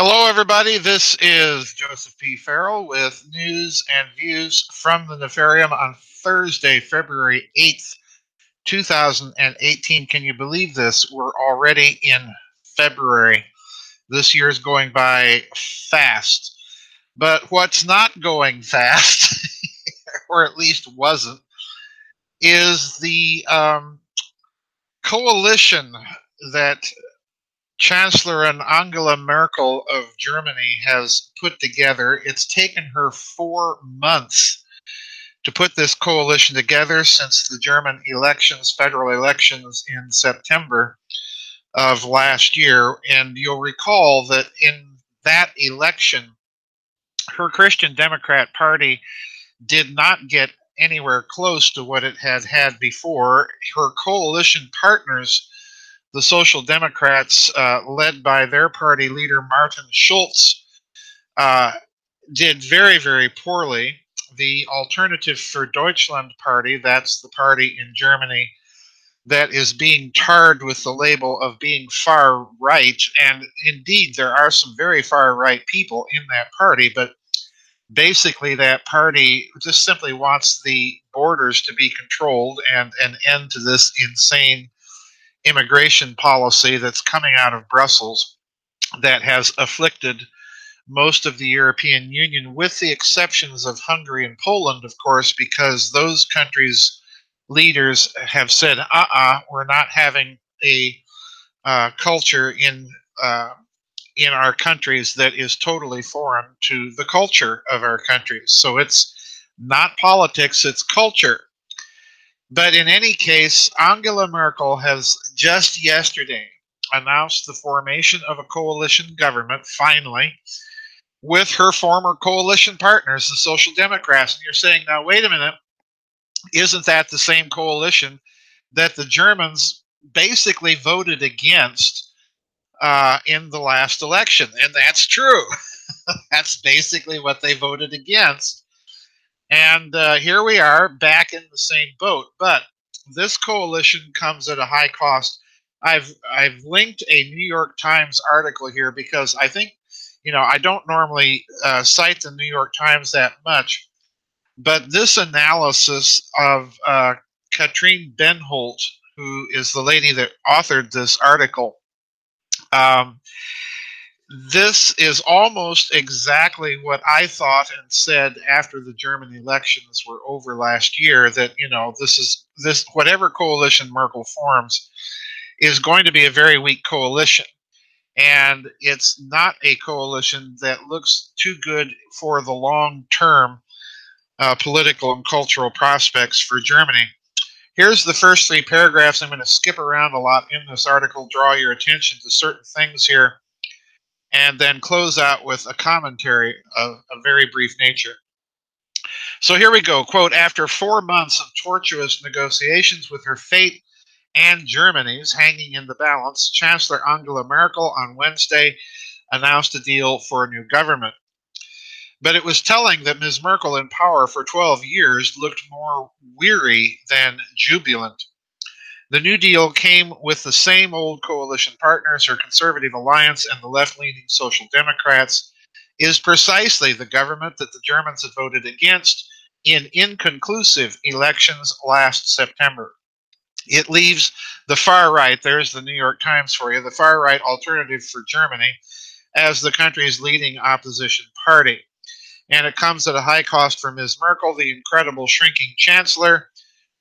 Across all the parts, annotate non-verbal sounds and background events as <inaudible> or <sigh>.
Hello, everybody. This is Joseph P. Farrell with news and views from the Nefarium on Thursday, February 8th, 2018. Can you believe this? We're already in February. This year is going by fast. But what's not going fast, <laughs> or at least wasn't, is the um, coalition that Chancellor Angela Merkel of Germany has put together. It's taken her four months to put this coalition together since the German elections, federal elections in September of last year. And you'll recall that in that election, her Christian Democrat Party did not get anywhere close to what it had had before. Her coalition partners the Social Democrats, uh, led by their party leader Martin Schulz, uh, did very, very poorly. The Alternative for Deutschland party, that's the party in Germany that is being tarred with the label of being far right, and indeed there are some very far right people in that party, but basically that party just simply wants the borders to be controlled and an end to this insane immigration policy that's coming out of Brussels that has afflicted most of the European Union, with the exceptions of Hungary and Poland, of course, because those countries' leaders have said, uh uh-uh, uh, we are not having a uh, culture in. Uh, in our countries that is totally foreign to the culture of our countries. So it's not politics, it's culture. But in any case, Angela Merkel has just yesterday announced the formation of a coalition government, finally, with her former coalition partners, the Social Democrats. And you're saying, now, wait a minute, isn't that the same coalition that the Germans basically voted against uh, in the last election? And that's true. <laughs> that's basically what they voted against. And uh, here we are back in the same boat. But this coalition comes at a high cost. I've I've linked a New York Times article here because I think you know I don't normally uh, cite the New York Times that much, but this analysis of uh, Katrin Bennhold, who is the lady that authored this article, um, this is almost exactly what I thought and said after the German elections were over last year that you know this is this whatever coalition Merkel forms is going to be a very weak coalition and it's not a coalition that looks too good for the long term uh, political and cultural prospects for Germany. Here's the first three paragraphs. I'm going to skip around a lot in this article, draw your attention to certain things here and then close out with a commentary of a very brief nature. So here we go. Quote After four months of tortuous negotiations with her fate and Germany's hanging in the balance, Chancellor Angela Merkel on Wednesday announced a deal for a new government. But it was telling that Ms. Merkel, in power for 12 years, looked more weary than jubilant. The New Deal came with the same old coalition partners, her Conservative Alliance and the left leaning Social Democrats, is precisely the government that the Germans had voted against in inconclusive elections last September. It leaves the far right, there's the New York Times for you, the far right alternative for Germany as the country's leading opposition party. And it comes at a high cost for Ms. Merkel, the incredible shrinking chancellor,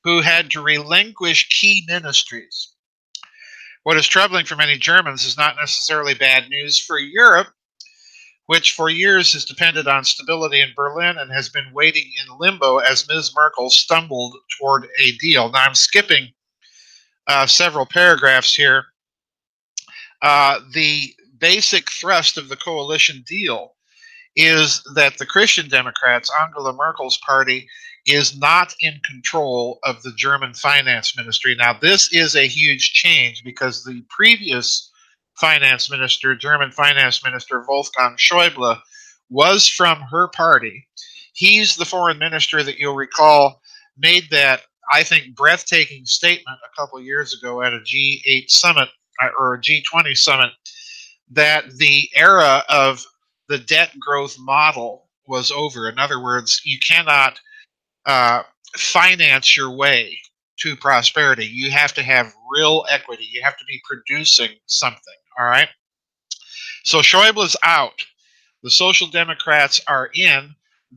who had to relinquish key ministries. What is troubling for many Germans is not necessarily bad news for Europe, which for years has depended on stability in Berlin and has been waiting in limbo as Ms. Merkel stumbled toward a deal. Now, I'm skipping uh, several paragraphs here. Uh, the basic thrust of the coalition deal is that the Christian Democrats, Angela Merkel's party, is not in control of the German finance ministry. Now, this is a huge change because the previous finance minister, German finance minister Wolfgang Schäuble, was from her party. He's the foreign minister that you'll recall made that, I think, breathtaking statement a couple years ago at a G8 summit uh, or a G20 summit that the era of the debt growth model was over. In other words, you cannot uh, finance your way to prosperity. You have to have real equity. You have to be producing something. All right. So Schäuble's out. The Social Democrats are in.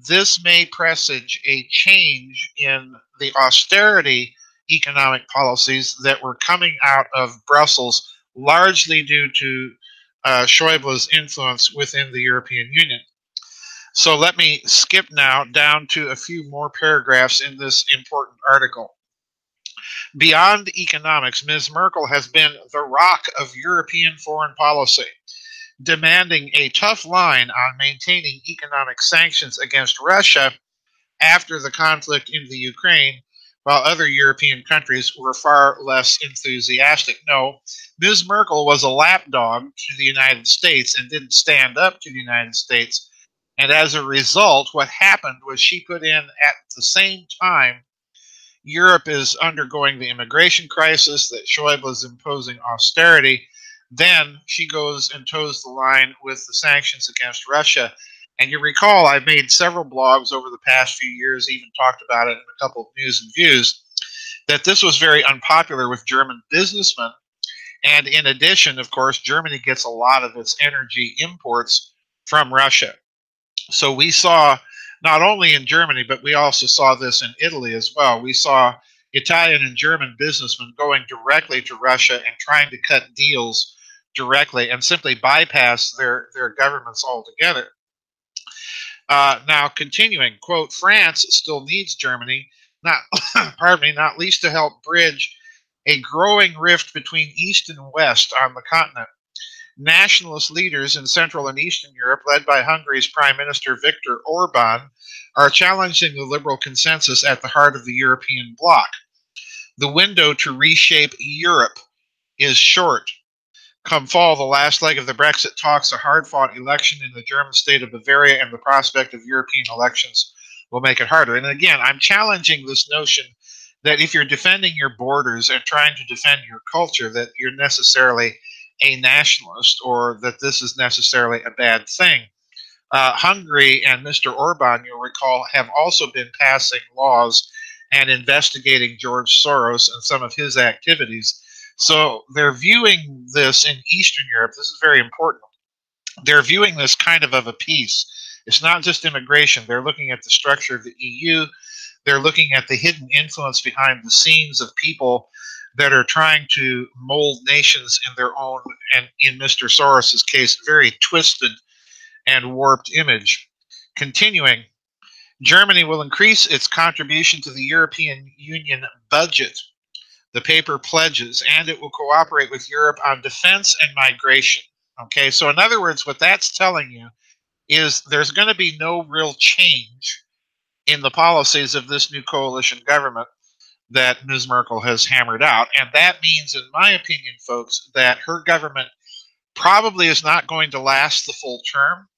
This may presage a change in the austerity economic policies that were coming out of Brussels, largely due to uh, Schäuble's influence within the European Union. So let me skip now down to a few more paragraphs in this important article. Beyond economics, Ms. Merkel has been the rock of European foreign policy, demanding a tough line on maintaining economic sanctions against Russia after the conflict in the Ukraine, while other European countries were far less enthusiastic. No, Ms. Merkel was a lapdog to the United States and didn't stand up to the United States and as a result, what happened was she put in at the same time Europe is undergoing the immigration crisis, that Schäuble is imposing austerity. Then she goes and toes the line with the sanctions against Russia. And you recall, I've made several blogs over the past few years, even talked about it in a couple of news and views, that this was very unpopular with German businessmen. And in addition, of course, Germany gets a lot of its energy imports from Russia. So we saw not only in Germany, but we also saw this in Italy as well. We saw Italian and German businessmen going directly to Russia and trying to cut deals directly and simply bypass their, their governments altogether. Uh, now, continuing, quote, France still needs Germany, not, <coughs> pardon me, not least to help bridge a growing rift between East and West on the continent nationalist leaders in Central and Eastern Europe, led by Hungary's Prime Minister Viktor Orban, are challenging the liberal consensus at the heart of the European bloc. The window to reshape Europe is short. Come fall, the last leg of the Brexit talks, a hard fought election in the German state of Bavaria, and the prospect of European elections will make it harder. And again, I'm challenging this notion that if you're defending your borders and trying to defend your culture, that you're necessarily a nationalist or that this is necessarily a bad thing. Uh, Hungary and Mr. Orban, you'll recall, have also been passing laws and investigating George Soros and some of his activities. So they're viewing this in Eastern Europe. This is very important. They're viewing this kind of of a piece. It's not just immigration. They're looking at the structure of the EU. They're looking at the hidden influence behind the scenes of people that are trying to mold nations in their own, and in Mr. Soros's case, very twisted and warped image. Continuing, Germany will increase its contribution to the European Union budget. The paper pledges, and it will cooperate with Europe on defense and migration. Okay, so in other words, what that's telling you is there's going to be no real change in the policies of this new coalition government that Ms. Merkel has hammered out. And that means, in my opinion, folks, that her government probably is not going to last the full term,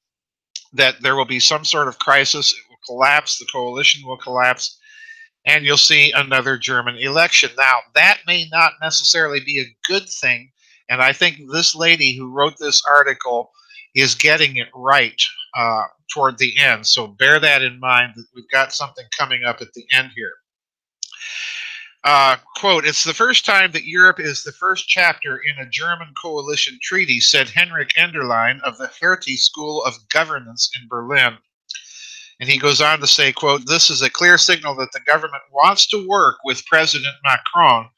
that there will be some sort of crisis, it will collapse, the coalition will collapse, and you'll see another German election. Now, that may not necessarily be a good thing, and I think this lady who wrote this article is getting it right uh, toward the end. So bear that in mind that we've got something coming up at the end here. Uh, quote, it's the first time that Europe is the first chapter in a German coalition treaty, said Henrik Enderlein of the Hertie School of Governance in Berlin. And he goes on to say, quote, this is a clear signal that the government wants to work with President Macron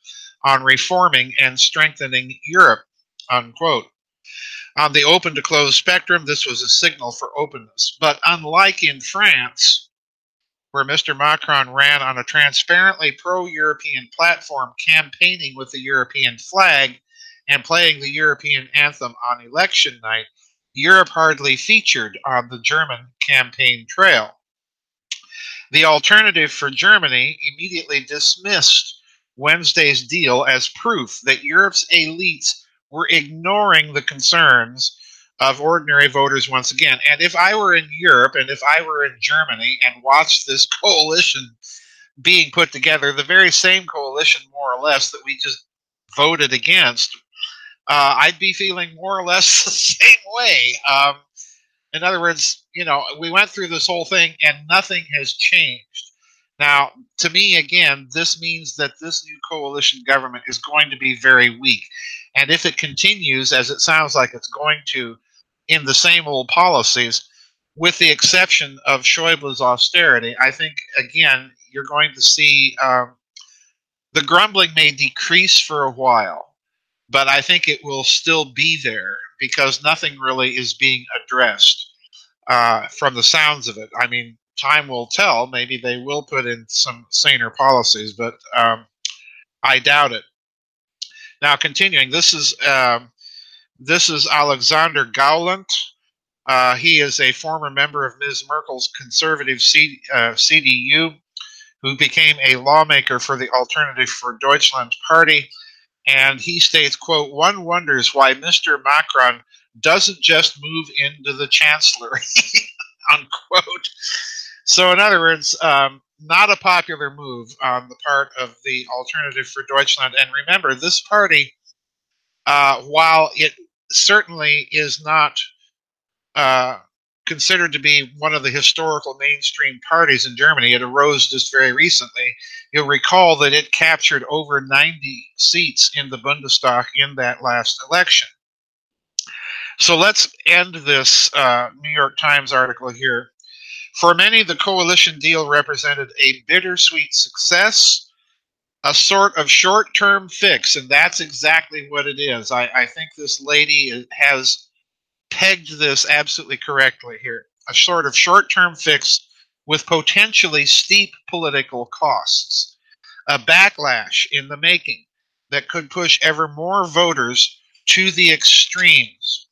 on reforming and strengthening Europe, unquote. On the open to closed spectrum, this was a signal for openness. But unlike in France, where Mr. Macron ran on a transparently pro European platform, campaigning with the European flag and playing the European anthem on election night, Europe hardly featured on the German campaign trail. The alternative for Germany immediately dismissed Wednesday's deal as proof that Europe's elites were ignoring the concerns of ordinary voters once again. And if I were in Europe and if I were in Germany and watched this <laughs> coalition being put together, the very same coalition, more or less, that we just voted against, uh, I'd be feeling more or less <laughs> the same way. Um, in other words, you know, we went through this whole thing and nothing has changed. Now, to me, again, this means that this new coalition government is going to be very weak. And if it continues, as it sounds like it's going to, in the same old policies, with the exception of Schäuble's austerity, I think, again, you're going to see um, the grumbling may decrease for a while, but I think it will still be there because nothing really is being addressed uh, from the sounds of it. I mean, time will tell. Maybe they will put in some saner policies, but um, I doubt it. Now, continuing, this is um, this is Alexander Gauland. Uh, he is a former member of Ms. Merkel's conservative C, uh, CDU, who became a lawmaker for the Alternative for Deutschland party. And he states, "quote One wonders why Mr. Macron doesn't just move into the chancellery." <laughs> unquote. So, in other words, um, not a popular move on the part of the Alternative for Deutschland. And remember, this party, uh, while it certainly is not uh, considered to be one of the historical mainstream parties in Germany, it arose just very recently. You'll recall that it captured over 90 seats in the Bundestag in that last election. So let's end this uh, New York Times article here for many, the coalition deal represented a bittersweet success, a sort of short term fix, and that's exactly what it is. I, I think this lady has pegged this absolutely correctly here. A sort of short term fix with potentially steep political costs, a backlash in the making that could push ever more voters to the extremes.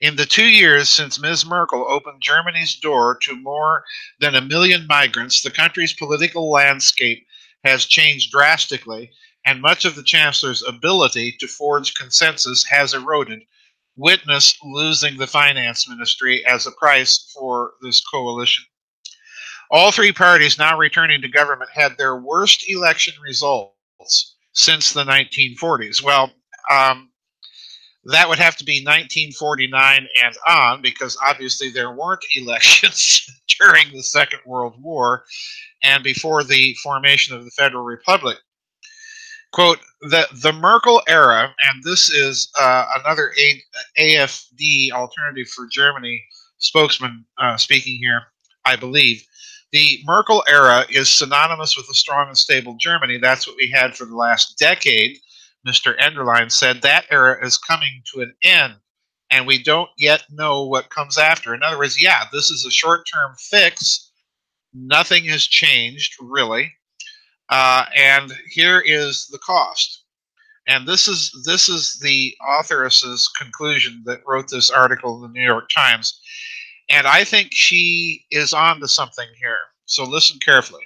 In the two years since Ms. Merkel opened Germany's door to more than a million migrants, the country's political landscape has changed drastically, and much of the Chancellor's ability to forge consensus has eroded. Witness losing the finance ministry as a price for this coalition. All three parties now returning to government had their worst election results since the 1940s. Well, um, that would have to be 1949 and on, because obviously there weren't <laughs> elections <laughs> during the Second World War and before the formation of the Federal Republic. Quote, the, the Merkel era, and this is uh, another A- AFD alternative for Germany spokesman uh, speaking here, I believe. The Merkel era is synonymous with a strong and stable Germany. That's what we had for the last decade Mr. Enderlein said, that era is coming to an end, and we don't yet know what comes after. In other words, yeah, this is a short term fix. Nothing has changed, really. Uh, and here is the cost. And this is this is the authoress's conclusion that wrote this article in the New York Times. And I think she is on to something here. So listen carefully.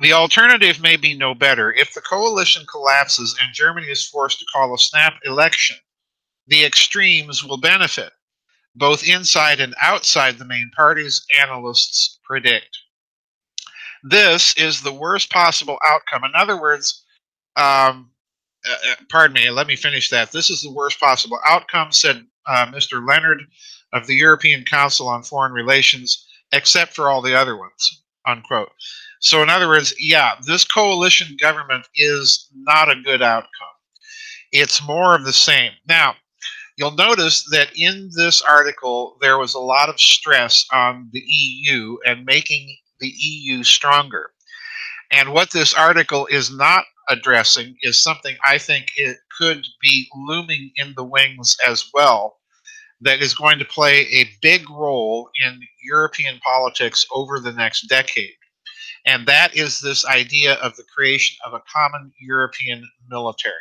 The alternative may be no better. If the coalition collapses and Germany is forced to call a snap election, the extremes will benefit, both inside and outside the main parties, analysts predict. This is the worst possible outcome. In other words, um, uh, uh pardon me, let me finish that. This is the worst possible outcome, said uh, Mr. Leonard of the European Council on Foreign Relations, except for all the other ones, unquote. So, in other words, yeah, this coalition government is not a good outcome. It's more of the same. Now, you'll notice that in this article, there was a lot of stress on the EU and making the EU stronger. And what this article is not addressing is something I think it could be looming in the wings as well that is going to play a big role in European politics over the next decade and that is this idea of the creation of a common European military.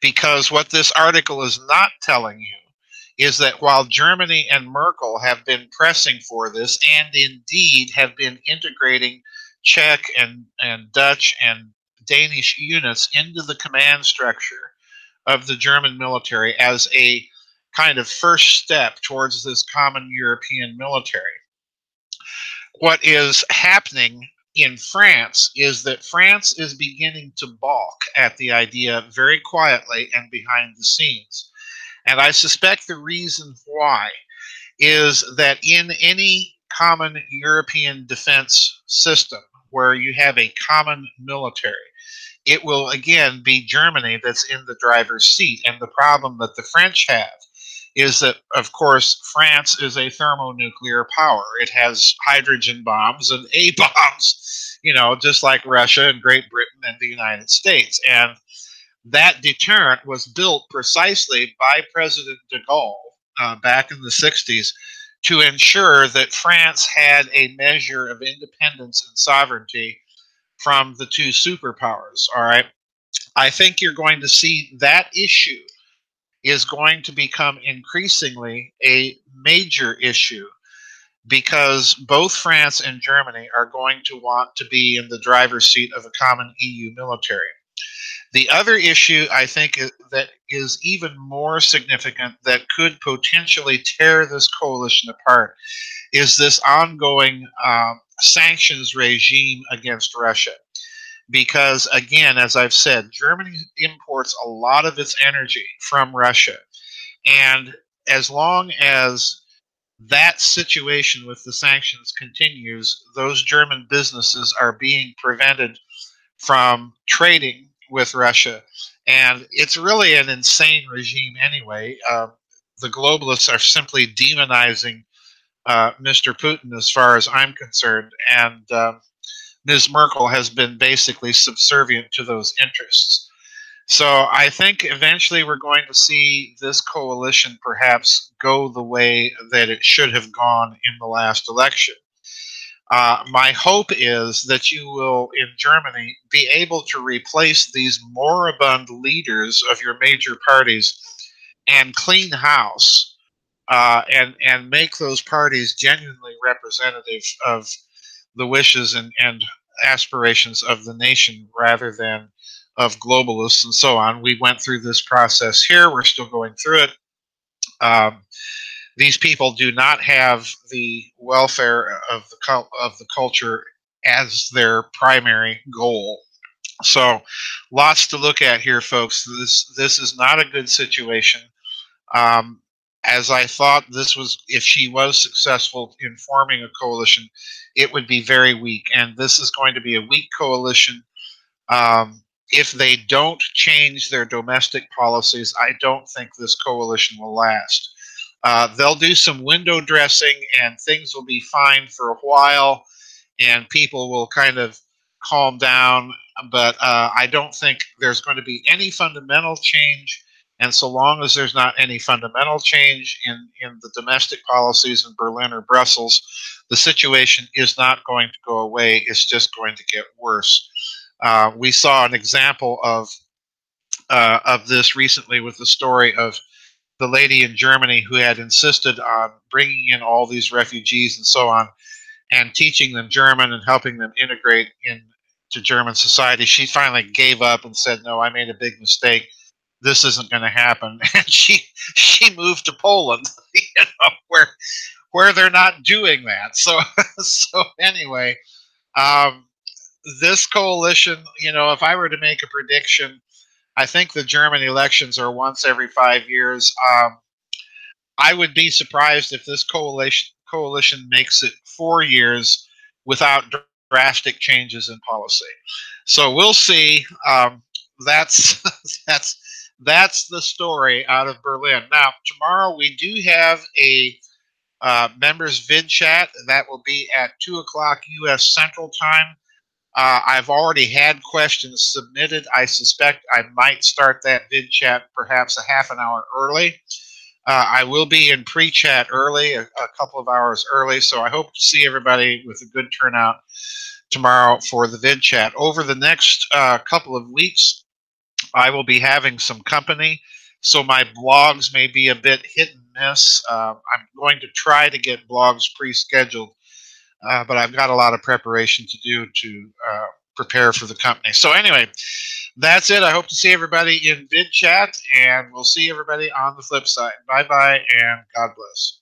Because what this article is not telling you is that while Germany and Merkel have been pressing for this and indeed have been integrating Czech and, and Dutch and Danish units into the command structure of the German military as a kind of first step towards this common European military what is happening in France is that France is beginning to balk at the idea very quietly and behind the scenes. And I suspect the reason why is that in any common European defense system where you have a common military, it will again be Germany that's in the driver's seat. And the problem that the French have is that, of course, France is a thermonuclear power. It has hydrogen bombs and <laughs> A bombs, you know, just like Russia and Great Britain and the United States. And that deterrent was built precisely by President de Gaulle uh, back in the 60s to ensure that France had a measure of independence and sovereignty from the two superpowers. All right. I think you're going to see that issue is going to become increasingly a major issue because both France and Germany are going to want to be in the driver's seat of a common EU military. The other issue I think that is even more significant that could potentially tear this coalition apart is this ongoing um, sanctions regime against Russia because again as i've said germany imports a lot of its energy from russia. And as long as that situation with the sanctions continues those german businesses are being prevented from trading with russia. And it's really an insane regime anyway. Uh, the globalists are simply demonizing uh, mr putin as far as i'm concerned. And um, Ms. Merkel has been basically subservient to those interests. So I think eventually we're going to see this coalition perhaps go the way that it should have gone in the last election. Uh, my hope is that you will, in Germany, be able to replace these moribund leaders of your major parties and clean house uh, and, and make those parties genuinely representative of the wishes and, and aspirations of the nation rather than of globalists and so on. We went through this process here. We're still going through it. Um, these people do not have the welfare of the of the culture as their primary goal. So, lots to look at here, folks. This this is not a good situation. Um, as I thought this was, if she was successful in forming a coalition, it would be very weak. And this is going to be a weak coalition. Um, if they don't change their domestic policies, I don't think this coalition will last. Uh, they'll do some window dressing and things will be fine for a while and people will kind of calm down. But uh, I don't think there's going to be any fundamental change and so long as there's not any fundamental change in, in the domestic policies in Berlin or Brussels, the situation is not going to go away. It's just going to get worse. Uh, we saw an example of uh, of this recently with the story of the lady in Germany who had insisted on bringing in all these refugees and so on, and teaching them German and helping them integrate into German society. She finally gave up and said, "No, I made a big mistake." This isn't going to happen. <laughs> And she she moved to Poland, <laughs> you know, where where they're not doing that. So <laughs> so anyway, um, this coalition, you know, if I were to make a prediction, I think the German elections are once every five years. Um, I would be surprised if this coalition coalition makes it four years without drastic changes in policy. So we'll see. Um, that's that's that's the story out of Berlin. Now, tomorrow we do have a uh, members vid chat that will be at 2 o'clock U.S. Central Time. Uh, I've already had questions submitted. I suspect I might start that vid chat perhaps a half an hour early. Uh, I will be in pre chat early, a, a, couple of hours early, so I hope to see everybody with a good turnout tomorrow for the vid chat. Over the next uh, couple of weeks, I will be having some company, so my blogs may be a bit hit and miss. Uh, I'm going to try to get blogs pre scheduled, uh, but I've got a lot of preparation to do to uh, prepare for the company. So, anyway, that's it. I hope to see everybody in vid chat, and we'll see everybody on the flip side. Bye bye, and God bless.